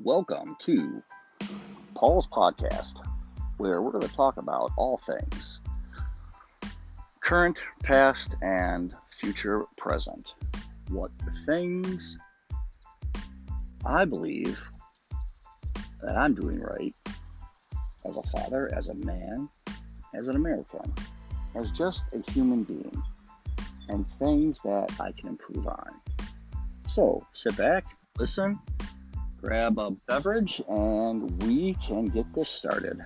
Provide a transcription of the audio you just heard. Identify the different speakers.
Speaker 1: Welcome to Paul's podcast, where we're going to talk about all things current, past, and future present. What things I believe that I'm doing right as a father, as a man, as an American, as just a human being, and things that I can improve on. So sit back, listen, grab a beverage, and we can get this started.